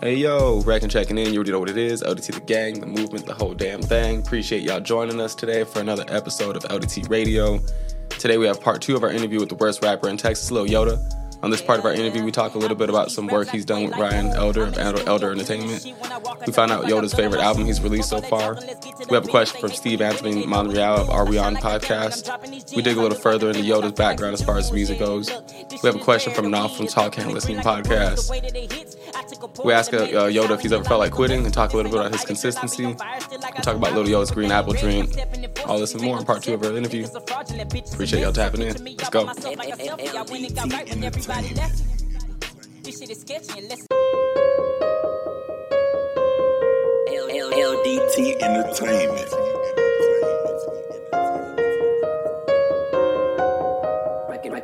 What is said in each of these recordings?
Hey yo, Reckon checking in. You already know what it is. LDT the gang, the movement, the whole damn thing. Appreciate y'all joining us today for another episode of LDT Radio. Today we have part two of our interview with the worst rapper in Texas, Lil Yodaa. On this part of our interview, we talk a little bit about some work he's done with Ryan Elder of Elder Entertainment. We find out Yodaa's favorite album he's released so far. We have a question from Steve Anthony Monreal of Are We On podcast. We dig a little further into Yodaa's background as far as music goes. We have a question from Nawf from Tall Can Listening podcast. We ask uh, Yodaa if he's ever felt like quitting and talk a little bit about his consistency. We talk about Little Yodaa's green apple drink. All this and more in part two of our interview. Appreciate y'all tapping in. Let's go. LDT Entertainment.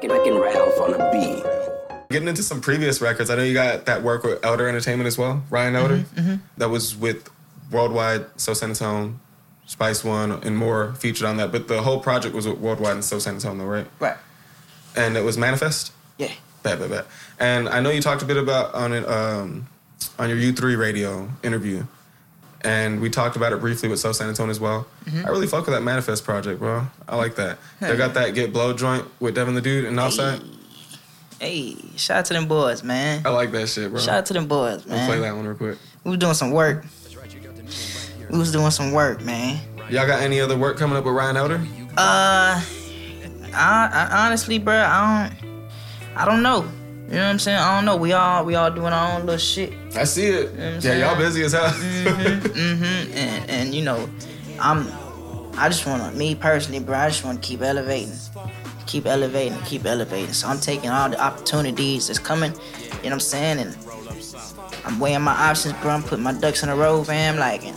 Wrecking Ralph on the beat. Getting into some previous records, I know you got that work with Elder Entertainment as well, Ryan Elder. Mm-hmm, That was with Worldwide, So San Antone, Spice One, and more featured on that. But the whole project was with Worldwide and So San Antone, though, right? Right. And it was Manifest. Yeah. Bet, bet, bet. And I know you talked a bit about on it um, on your U3 radio interview, and we talked about it briefly with So San as well. I really fuck with that Manifest project, bro. I like that. They got that Get Blow joint with Devin the Dude and Offside. Hey, shout out to them boys, man. I like that shit, bro. Shout out to them boys, We'll play that one real quick. We was doing some work. We was doing some work, man. Y'all got any other work coming up with Ryan Elder? Uh, I, I honestly, bro, I don't, I don't know. You know what I'm saying? I don't know. We all, we all doing our own little shit. I see it. what I'm yeah, y'all busy as hell. mm-hmm, mm-hmm. And and you know, I'm I just wanna me personally, bro, I just wanna keep elevating. Keep elevating, keep elevating. So I'm taking all the opportunities that's coming, you know what I'm saying? And I'm weighing my options, bro. I'm putting my ducks in a row, fam, like and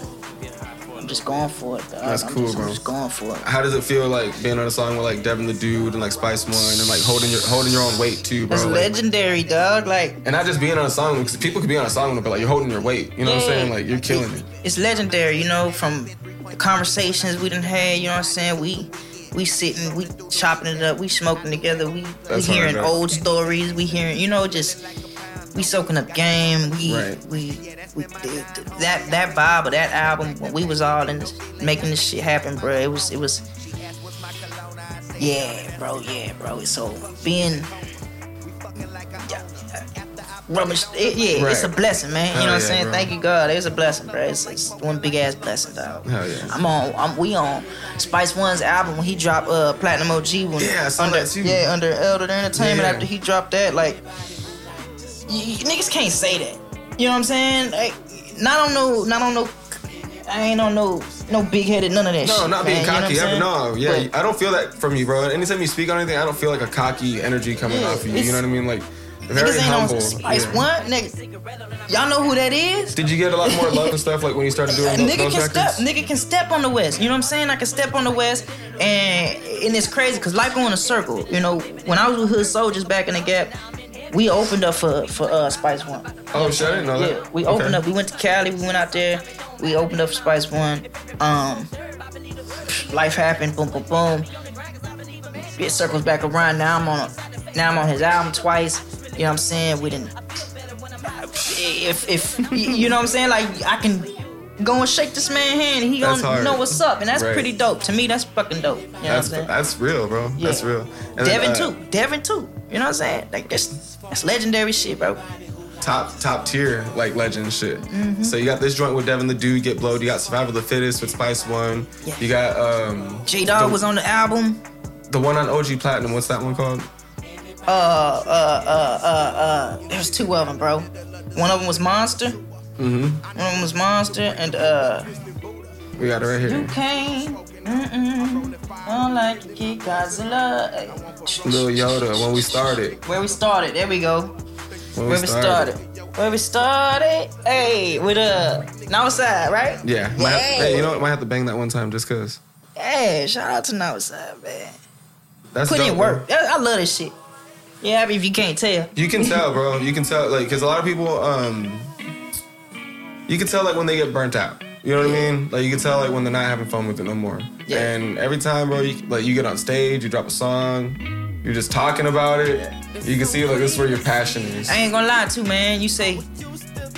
I'm just going for it, dog. That's I'm cool, just, bro. I'm just going for it. How does it feel like being on a song with like Devin the Dude and like Spice One and like holding your holding your own weight too, bro? That's Like- legendary, dog. Like And not just being on a song, because people could be on a song, but like you're holding your weight. You know what I'm saying? Like you're killing it. it's legendary, you know, from the conversations we didn't have. you know what I'm saying? We we sitting, we chopping it up, we smoking together, we, we hearing old stories, we hearing, you know, just we soaking up game, we Right. we we that that vibe of that album when we was all in this, making this shit happen, bro. It was it was yeah, bro, yeah, bro. So being Rubbish, it, yeah, it's a blessing, man. Hell you know what I'm saying? bro. Thank you, God. It's a blessing, bro. It's, it's one big ass blessing, dog. Hell yeah. I'm on. I'm, we on Spice One's album when he dropped uh Platinum OG when Yeah, I saw under that too. yeah under Elder Entertainment Yeah. after he dropped that like niggas can't say that. You know what I'm saying? Like not on no not on no. I ain't on no no big headed none of that No, shit. not being man, you know cocky ever. No, yeah, But- I don't feel that from you, bro. Anytime you speak on anything, I don't feel like a cocky energy coming Yeah, off of you. You know what I mean? Like very Niggas ain't humble. on Spice yeah. One, nigga. Y'all know who that is? Did you get a lot more love and stuff like when you started doing those, nigga those can records? step, nigga can step on the west. You know what I'm saying? I can step on the west, and and it's crazy because life go in a circle. You know, when I was with Hood Soldiers back in the Gap, we opened up for for uh, Spice One. Oh shit, I didn't know that. Yeah, we opened Okay. up. We went to Cali. We went out there. We opened up Spice One. Um, life happened. Boom, boom, boom. It circles back around. Now I'm on. Now I'm on his album twice. You know what I'm saying? We didn't. If if you know what I'm saying, like I can go and shake this man's hand, and he That's gonna hard. know what's up, and that's Right. pretty dope. To me, that's fucking dope. You know That's what I'm saying? that's real, bro. That's real. And then, Devin uh, too. Devin too. You know what I'm saying? Like that's that's legendary shit, bro. top top tier like legend shit. Mm-hmm. So you got this joint with Devin the Dude, Get Blowed. You got Survival the Fittest with Spice One. Yeah. You got um J Dog was on the album. the one on OG Platinum. What's that one called? Uh, uh, uh, uh, uh, there's two of them, bro. One of them was Monster. Mm-hmm. One of them was Monster, and uh, We got it right here. you came. Mm-mm. I don't like to kick Godzilla. Lil Yodaa. When we started. Where we started, there we go. When Where we started. Where we started. Hey, with uh, Northside, right? Yeah. Have, hey, you know what? Might have to bang that one time just cause. Hey, shout out to Northside, man. That's Put dope, in work. I, I love this shit. Yeah, I mean, if you can't tell. You can tell, bro. You can tell, like, because a lot of people, um, you can tell, like, when they get burnt out. You know what I mean? Like, you can tell, like, when they're not having fun with it no more. Yeah. And every time, bro, you, like, you get on stage, you drop a song, you're just talking about it. You can see, like, this is where your passion is. I ain't gonna lie to you, man. You say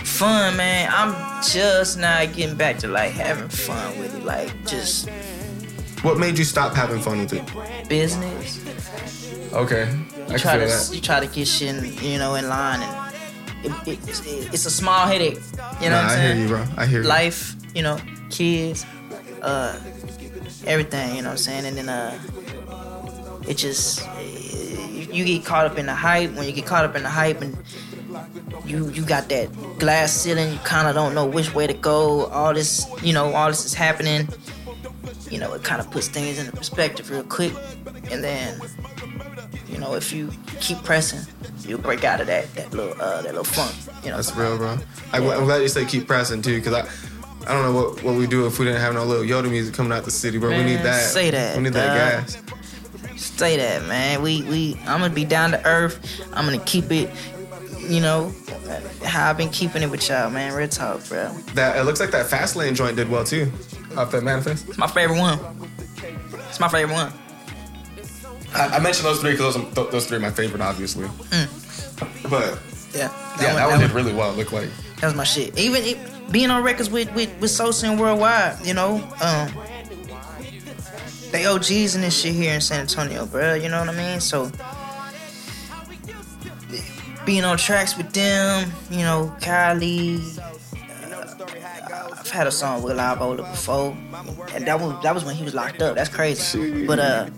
fun, man. I'm just not getting back to like having fun with it, like just What made you stop having fun with it? business. Okay, I try to that. you try to get shit, in, you know, in line, and it, it, it's, it's a small headache. You know Nah, what I'm I saying? hear you, bro. I hear you. Life, you know, kids, uh, everything. You know what I'm saying? And then uh, it just you, you get caught up in the hype. When you get caught up in the hype and you you got that glass ceiling, you kind of don't know which way to go. All this, you know, all this is happening. You know, it kind of puts things into perspective real quick, and then you know, if you keep pressing, you'll break out of that that little uh, that little funk. You know, That's real, bro. I, am glad you say keep pressing too, cause I, I don't know what, what we do if we didn't have no little Yodaa music coming out the city, bro. we need that. say that, We need that gas. Say that, man. We we I'm gonna be down to earth. I'm gonna keep it, you know, how I've been keeping it with y'all, man. Real talk, bro. That it looks like that fast lane joint did well too. Off that manifest. It's my favorite one. It's my favorite one. I, I mentioned those three because those, th- those three are my favorite, obviously. But Yeah. yeah, that, one, did really well. Look like That was my shit. Even it, being on records with with with Sosa and Worldwide, you know, um, they OGs in this shit here in San Antonio, bro. You know what I mean? So being on tracks with them, you know, Kyle Lee. uh, I've had a song with Live Ola before, and that was that was when he was locked up. That's crazy. But uh,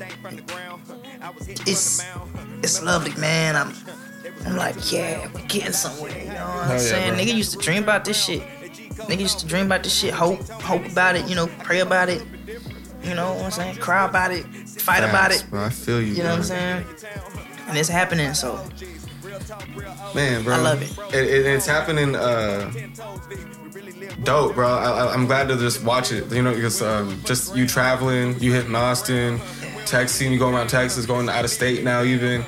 it's it's lovely, man. I'm I'm like, yeah, we're getting somewhere. You know what I'm Hell yeah, saying? bro. Nigga used to dream about this shit. Nigga used to dream about this shit, hope, hope about it, you know, pray about it. You know what I'm saying? Cry about it, fight about it. Bro, I feel you. You know what I'm saying? And it's happening, so Man, bro. I love it. it, it it's happening. Uh, dope, bro. I, I'm glad to just watch it. You know, because um, just you traveling, you hitting Austin, Texas, you go around Texas, going out of state now. Even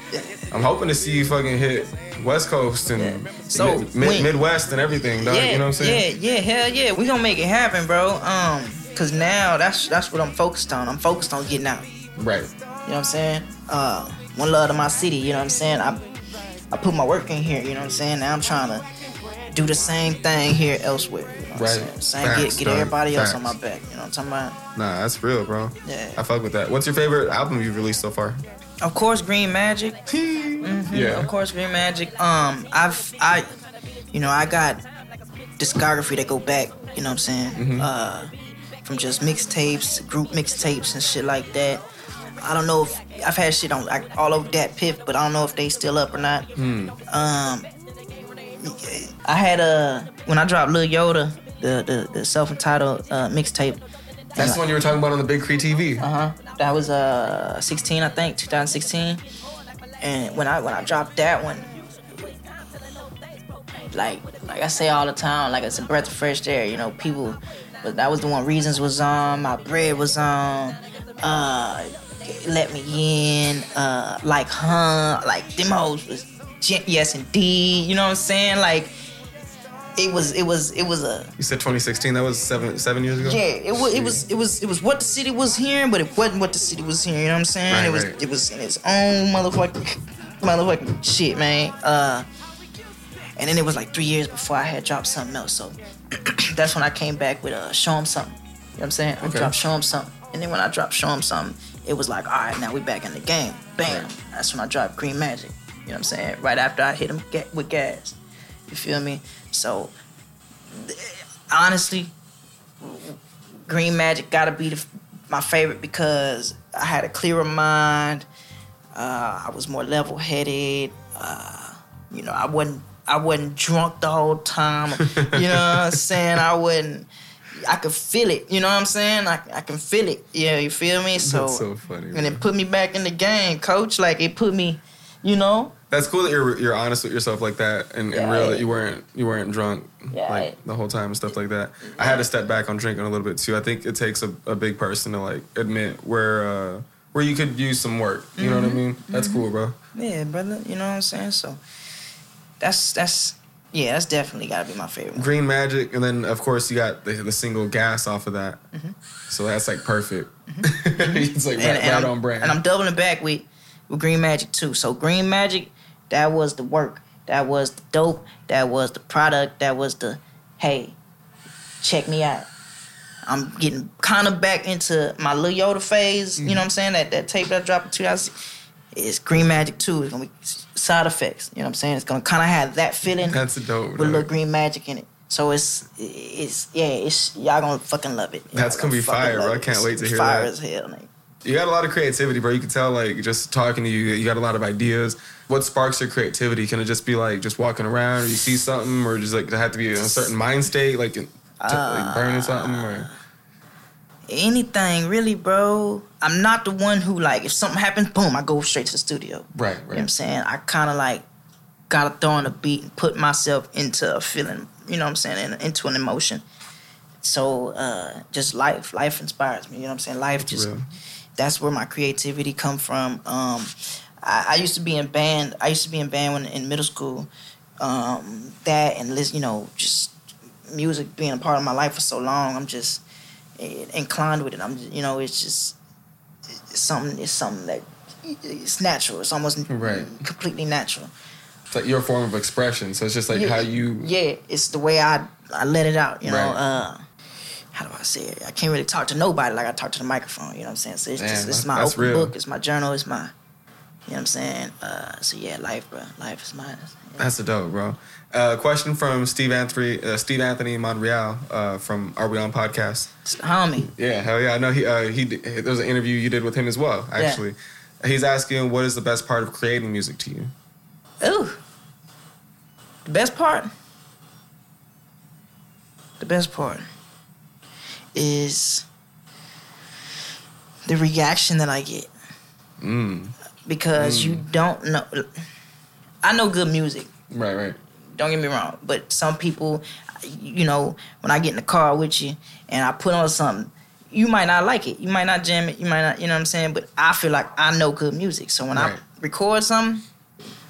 I'm hoping to see you fucking hit West Coast and Yeah. So, mid- when- Midwest and everything, dog. yeah, you know what I'm saying? yeah, yeah, hell yeah. We gonna make it happen, bro. Um, cause now that's that's what I'm focused on. I'm focused on getting out. Right. You know what I'm saying? Uh, one love to my city. You know what I'm saying? I I put my work in here. You know what I'm saying? Now I'm trying to do the same thing here elsewhere. You know Right. Same, Facts, get get everybody else on my back. You know what I'm talking about? Nah, that's real, bro. Yeah. I fuck with that. What's your favorite album you've released so far? Of course, Green Magic. Mm-hmm. Yeah. Of course, Green Magic. Um, I've I, you know, I got discography that go back. You know what I'm saying? Uh, from just mixtapes, group mixtapes, and shit like that. I don't know if I've had shit on like, all over that piff, but I don't know if they still up or not. Um, I had a when I dropped Lil Yodaa, the the, the self entitled uh, mixtape. That's the one you were talking about on the Big Cree TV. Uh huh. That was uh 16, I think, 2016. And when I when I dropped that one, like like I say all the time, like it's a breath of fresh air. You know, people. But that was the one. Reasons was on. My bread was on. Uh, let me in. Uh, like huh. Like them hoes was yes indeed. You know what I'm saying? Like it was it was it was a You said 2016. That was seven seven years ago. yeah, it was, it was, it was, it was what the city was hearing, but it wasn't what the city was hearing. You know what I'm saying? Right, it was, right. it was in its own motherfucking, motherfucking shit, man. Uh, and then it was like three years before I had dropped something else. So that's when I came back with uh, show 'em something. You know what I'm saying? okay. I dropped show 'em something, and then when I dropped show 'em something, it was like, all right, now we back in the game. Bam. That's when I dropped Green Magic. You know what I'm saying? Right after I hit him with gas. You feel me? So honestly, Green Magic gotta be the, my favorite because I had a clearer mind. Uh, I was more level headed. Uh, you know, I wasn't I wasn't drunk the whole time. You know what I'm saying? I wasn't. I could feel it. You know what I'm saying? I, I can feel it. Yeah, you feel me? So, That's so funny. and bro. it put me back in the game, coach. Like it put me, you know. That's cool that you're you're honest with yourself like that and, and real that you weren't you weren't drunk Yeah, like the whole time and stuff like that. I had to step back on drinking a little bit too. I think it takes a, a big person to like admit where uh where you could use some work. You know what I Mm-hmm. mean? That's cool, bro. Yeah, brother. You know what I'm saying? So that's that's yeah, that's definitely gotta be my favorite. one. Green Magic, and then of course you got the, the single Gas off of that. Mm-hmm. So that's like perfect. it's like right, and, and right on brand. And I'm doubling it back with with Green Magic too. So Green Magic, that was the work. That was the dope. That was the product. That was the hey, check me out. I'm getting kind of back into my Lil Yodaa phase. You know what I'm saying? That that tape that I dropped in 2000 is Green Magic too. It's gonna be side effects. You know what I'm saying? It's gonna kind of have that feeling That's dope. with a little green magic in it. So it's it's yeah, it's y'all gonna fucking love it. That's gonna be fire, bro. I can't wait to hear fire that. Fire as hell, nigga. You got a lot of creativity, bro. You can tell, like, just talking to you, you got a lot of ideas. What sparks your creativity? Can it just be like just walking around, or you see something, or just like have to be in a certain mind state, like, to, like burning something, or Anything really, bro. I'm not the one who like if something happens, boom, I go straight to the studio. right, right. You know what I'm saying? I kind of like gotta throw in a beat and put myself into a feeling. You know what I'm saying? Into an emotion. So uh, just life, life inspires me. You know what I'm saying? Life just real. That's where my creativity come from. Um, I, I used to be in band. I used to be in band when in middle school. Um, that and listen, you know, just music being a part of my life for so long. I'm just eh, inclined with it. I'm, you know, it's just it's something. It's something that it's natural. It's almost Right. completely natural. It's like your form of expression. So it's just like Yeah, how you, Yeah, it's the way I I let it out. You know. Uh, how do I say it? I can't really talk to nobody like I talk to the microphone. You know what I'm saying? So it's Damn, just it's my open real. book. It's my journal. It's my. You know what I'm saying? Uh, so yeah, life, bro. Life is mine. that's a dope, bro. Uh, question from Steve Anthony, uh, Steve Anthony Monreal uh, from Are We On podcast. Homie. Yeah, hell yeah. I know he uh, he did- there was an interview you did with him as well. Actually, he's asking what is the best part of creating music to you. Ooh. The best part. The best part is the reaction that I get Mm. because you don't know. I know good music. Right, right. Don't get me wrong, but some people, you know, when I get in the car with you and I put on something, you might not like it. You might not jam it. You might not, you know what I'm saying? But I feel like I know good music. So when Right. I record something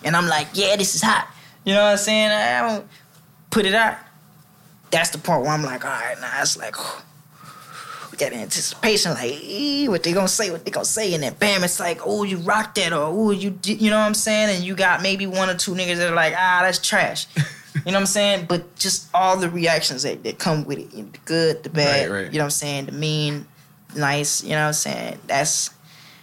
and I'm like, yeah, this is hot. You know what I'm saying? I don't put it out. That's the part where I'm like, all right, now it's like, we got anticipation, like, "Ee, what they gonna say, what they gonna say, and then bam, it's like, oh, you rocked that, or oh, you, did- you know what I'm saying? And you got maybe one or two niggas that are like, ah, that's trash. you know what I'm saying? But just all the reactions that, that come with it, you know, the good, the bad, Right, right. you know what I'm saying, the mean, nice, you know what I'm saying? That's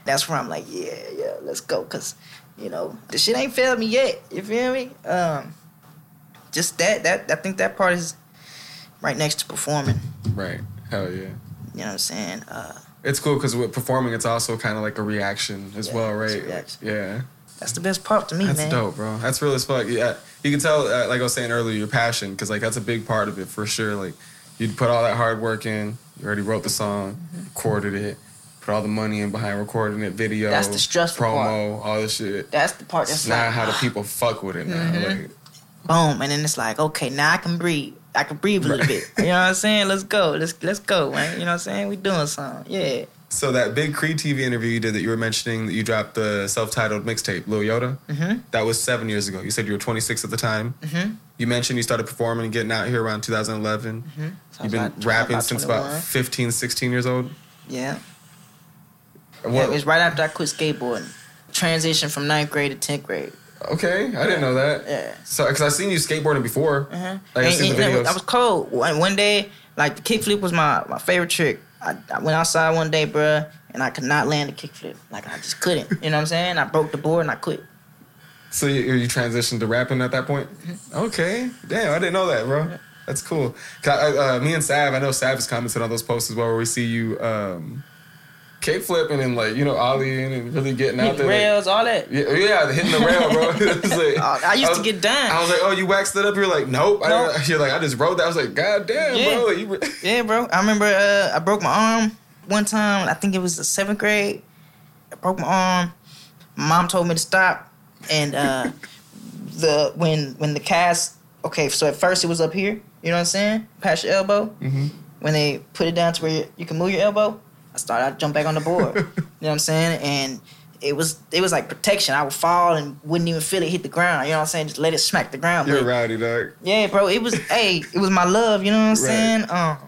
that's where I'm like, yeah, yeah, let's go, cause you know the shit ain't failed me yet. You feel me? Um, just that that I think that part is right next to performing. Right. Hell yeah. You know what I'm saying? Uh, It's cool because with performing, it's also kind of like a reaction as Yeah, well, right? Yeah. that's the best part to me, That's man. That's dope, bro. That's real as fuck. Yeah, you can tell, uh, like I was saying earlier, your passion, because like that's a big part of it for sure. Like you put all that hard work in. You already wrote the song, Mm-hmm. recorded it, put all the money in behind recording it, video, That's the stressful promo, all this shit. That's the part that's now like, how the people fuck with it now. Mm-hmm. Like, boom, and then it's like, okay, now I can breathe. I can breathe a little bit. You know what I'm saying? Let's go. Let's let's go, man. You know what I'm saying? We doing something. Yeah. so that big Creed TV interview you did that you were mentioning that you dropped the self-titled mixtape, Lil Yodaa. Mhm. That was seven years ago. You said you were 26 at the time. Mhm. You mentioned you started performing and getting out here around 2011. So You've been about- rapping about since 21. about 15, 16 years old. Yeah. What- Yeah, it was right after I quit skateboarding. Transition from ninth grade to tenth grade. Okay, I didn't know that. Yeah. So, because I've seen you skateboarding before. Like, Uh-huh. And- seen the and it was- videos. I was cold. One, one day, like the kickflip was my, my favorite trick. I, I went outside one day, bruh, and I could not land a kickflip. Like I just couldn't. You know what I'm saying? I broke the board and I quit. so you, you transitioned to rapping at that point? Mm-hmm. Okay. Damn, I didn't know that, bro. That's cool. I- uh, me and Sav, I know Sav has commented on those posts as well where we see you um, cape flipping and like, you know, ollieing and really getting out there. like- rails, all that. Yeah, yeah, hitting the rail, bro. Like- Oh, I used was- to get done. I was like, oh, you waxed it up. You're like, nope. I, you're like, I just wrote that. I was like, god damn, Yeah. bro. You, re- Yeah, bro. I remember uh, I broke my arm one time. I think it was the seventh grade. I broke my arm. My mom told me to stop, and uh, the when when the cast. Okay, so at first it was up here. You know what I'm saying? Past your elbow. Mhm. When they put it down to where you can move your elbow, I started. I jump back on the board. you know what I'm saying? And it was it was like protection. I would fall and wouldn't even feel it hit the ground. You know what I'm saying? Just let it smack the ground. You're rowdy, dog. yeah, bro. It was hey, it was my love. You know what I'm Right. saying? Um,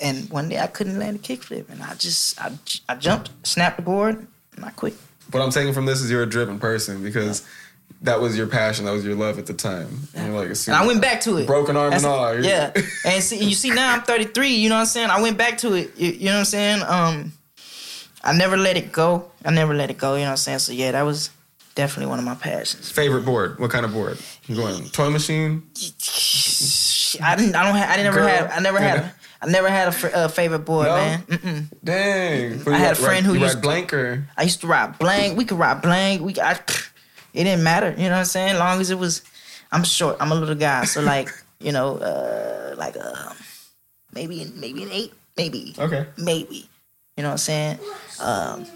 and one day I couldn't land a kickflip, and I just I, I jumped, snapped the board, and I quit. What I'm taking from this is you're a driven person because that was your passion, that was your love at the time. And like, And I went back to it. Broken arm That's- and all. Yeah. And see, you see now I'm 33. You know what I'm saying? I went back to it. You, you know what I'm saying? Um, I never let it go. I never let it go. You know what I'm saying? So yeah, that was definitely one of my passions. Favorite board? What kind of board? You going toy machine? I didn't. I don't. Have, I never Girl. had. I never had. A, I never had a fr- uh, favorite board, No? man. Mm-mm. Dang. I had a friend who you used- ride blank or I used to ride blank. We could ride blank. We. I, it didn't matter. You know what I'm saying? As long as it was. I'm short. I'm a little guy. So like, you know, uh, like uh, maybe maybe an eight, maybe. okay. maybe. You know what I'm saying? Um,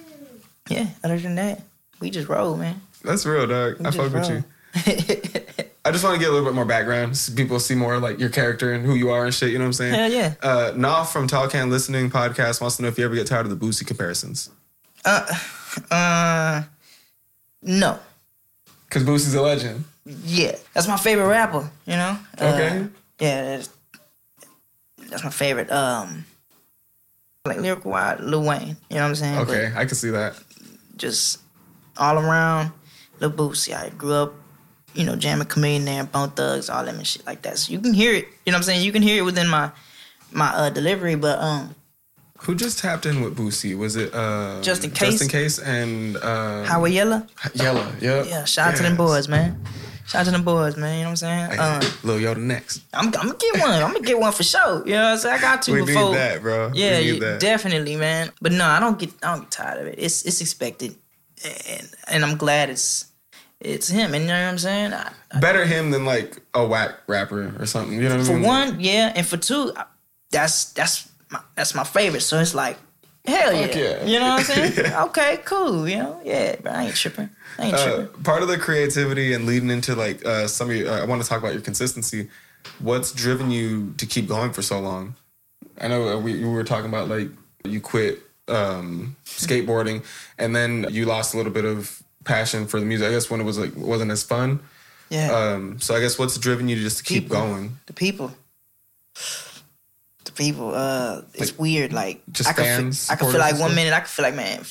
yeah. Other than that, we just roll, man. That's real, dog. I just fuck with you. I just want to get a little bit more background. So people see more like your character and who you are and shit. You know what I'm saying? Hell yeah. Uh, Nawf from Tall Can Listening Podcast wants to know if you ever get tired of the Boosie comparisons. Uh, uh, no. Because Boosie's a legend. Yeah, that's my favorite rapper. You know. Uh, Okay. yeah, that's, that's my favorite. Um, like lyrical wise, Lil Wayne. You know what I'm saying? But Okay, I can see that. just all around, Lil Boosie. I grew up, you know, jamming Chamillionaire, Bone Thugs, all them and shit like that. So you can hear it. You know what I'm saying? You can hear it within my my uh, delivery, but um, Who just tapped in with Boosie? Was it uh, Just in Just in Case? case and uh, Howard Yella. Yellow. Yep. Yeah, shout out to them boys, man. Shout out to the boys, man. You know what I'm saying? Hey, Um, Lil Yodaa next. I'm, I'm gonna get one. I'm gonna get one for sure. You know what I'm saying? I got to We before. need that, bro. Yeah, we you- need that. definitely, man. But no, I don't get I don't get tired of it. It's it's expected, and and I'm glad it's it's him. And you know what I'm saying? I, Better him than like a whack rapper or something. You know what I mean? for one, yeah, and for two, that's that's my that's my favorite. So it's like, hell yeah. Yeah. You know what I'm saying? Yeah. Okay, cool. You know, yeah, but I ain't tripping. I ain't Uh, part of the creativity and leading into like uh, some of your, uh, I want to talk about your consistency. What's driven you to keep going for so long? I know uh, we, we were talking about like you quit um, skateboarding and then you lost a little bit of passion for the music. I guess when it was like wasn't as fun. Yeah, Um, so I guess what's driven you to just keep People. going? the people. The people, uh, it's weird. Like, just I could, fans, feel, I could feel like one minute I could feel like, man,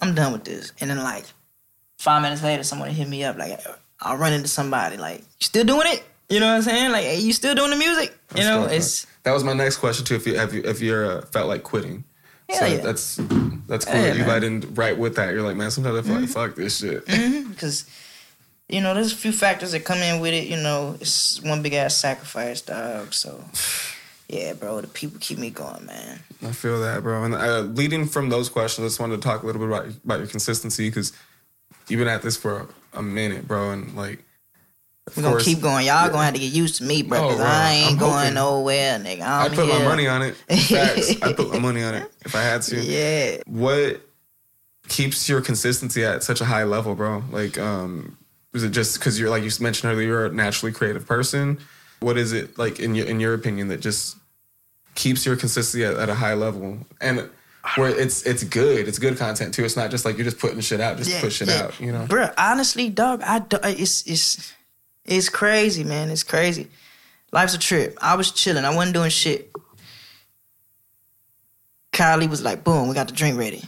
I'm done with this, and then like five minutes later, someone hit me up. Like, I'll run into somebody. Like, you still doing it? You know what I'm saying? Like, hey, you still doing the music? You know, it's That was my next question too. If you have you if you're uh, felt like quitting, so yeah. that's that's cool. Yeah, you let in right with that. You're like, man, sometimes I feel like fuck this shit. because you know there's a few factors that come in with it. You know, it's one big ass sacrifice, dog. So. Yeah, bro, the people keep me going, man. I feel that, bro. And uh, leading from those questions, I just wanted to talk a little bit about about your consistency because you've been at this for a minute, bro, and like. We're gonna keep going. Y'all gonna have to get used to me, bro. Oh, 'cause bro, I ain't I'm going hoping. nowhere, nigga. I put my money on it. Facts. I put my money on it if I had to. Yeah. What keeps your consistency at such a high level, bro? Like, um, is it just because you're like you mentioned earlier, you're a naturally creative person? What is it like in your in your opinion that just keeps your consistency at, at a high level and where it's it's good, it's good content too. It's not just like you're just putting shit out, just to put shit out, you know? Bro, honestly, dog, I do, it's it's it's crazy, man. It's crazy. Life's a trip. I was chilling. I wasn't doing shit. Kyle Lee was like, "Boom, we got the drink ready."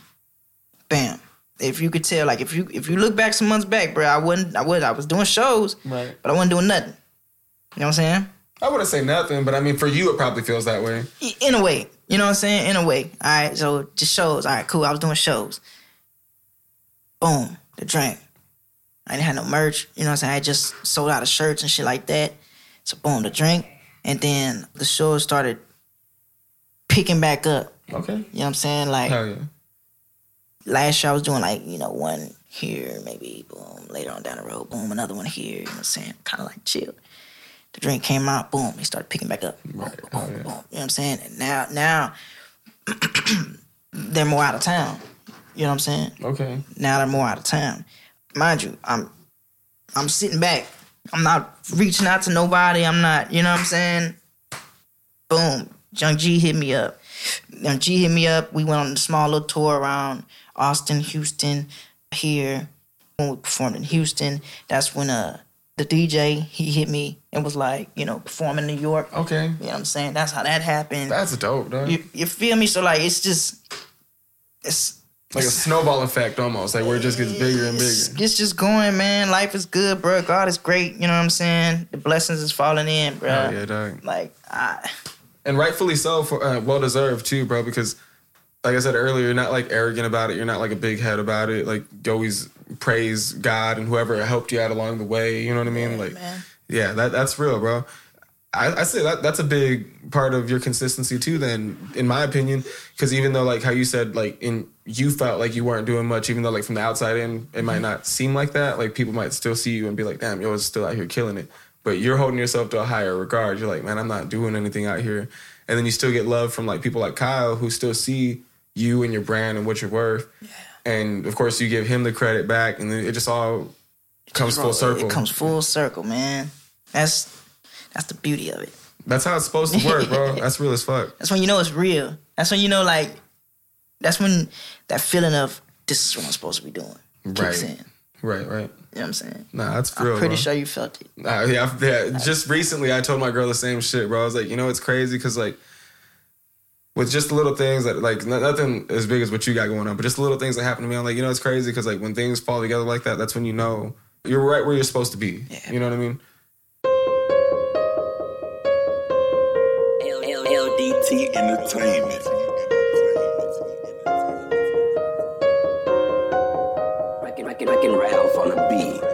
Bam. If you could tell, like, if you if you look back some months back, bro, I wasn't. I was. I was doing shows, Right. but I wasn't doing nothing. You know what I'm saying? I wouldn't say nothing, but I mean, for you, it probably feels that way. in a way. You know what I'm saying? In a way. All right. So just shows. All right. Cool. I was doing shows. Boom. The drink. I didn't have no merch. You know what I'm saying? I just sold out of shirts and shit like that. So boom, the drink, and then the show started picking back up. Okay. You know what I'm saying? Like Hell yeah. last year I was doing like, you know, one here, maybe boom, later on down the road, boom, another one here, you know what I'm saying? Kind of like chill. The drink came out, boom, he started picking back up. Boom, Right. boom, Oh, yeah. boom. You know what I'm saying? And now now they're more out of town. You know what I'm saying? Okay. Now they're more out of town. Mind you, I'm I'm sitting back. I'm not reaching out to nobody. I'm not, you know what I'm saying? Boom. Young G hit me up. Young G hit me up. We went on a small little tour around Austin, Houston, here. When we performed in Houston, that's when uh the DJ he hit me and was like, you know, perform in New York. Okay. You know what I'm saying? That's how that happened. That's dope, though. You, you feel me? So like it's just it's like a snowball effect almost. Like where it just gets bigger and It's, bigger. it's just going, man. Life is good, bro. God is great. You know what I'm saying? The blessings is falling in, bro. Oh, yeah, dog. Like, I, and rightfully so for uh, well deserved too, bro. Because like I said earlier, you're not like arrogant about it. You're not like a big head about it. Like you always praise God and whoever helped you out along the way. You know what I mean? like, man. yeah, that that's real, bro. I, I say that that's a big part of your consistency too. Then, in my opinion, because even though like how you said like in you felt like you weren't doing much, even though like from the outside in it might mm-hmm. not seem like that. Like people might still see you and be like, "Damn, yo, is still out here killing it." But you're holding yourself to a higher regard. You're like, "Man, I'm not doing anything out here," and then you still get love from like people like Kyle who still see you and your brand and what you're worth. And of course, you give him the credit back, and then it just all comes bro, full circle. It comes full circle, man. That's that's the beauty of it. That's how it's supposed to work, bro. That's real as fuck. That's when you know it's real. That's when you know, like, that's when that feeling of this is what I'm supposed to be doing kicks Right. right. You know Right, right. what I'm saying? Nah, that's real. I'm pretty bro. sure you felt it. Nah, yeah, yeah. Just recently, I told my girl the same shit, bro. I was like, you know, it's crazy because like, with just little things that like nothing as big as what you got going on, but just little things that happen to me. I'm like, you know, it's crazy because like when things fall together like that, that's when you know you're right where you're supposed to be. Yeah. You know what I mean? LDT Entertainment. Reckon, reckon, Ralph on a beat.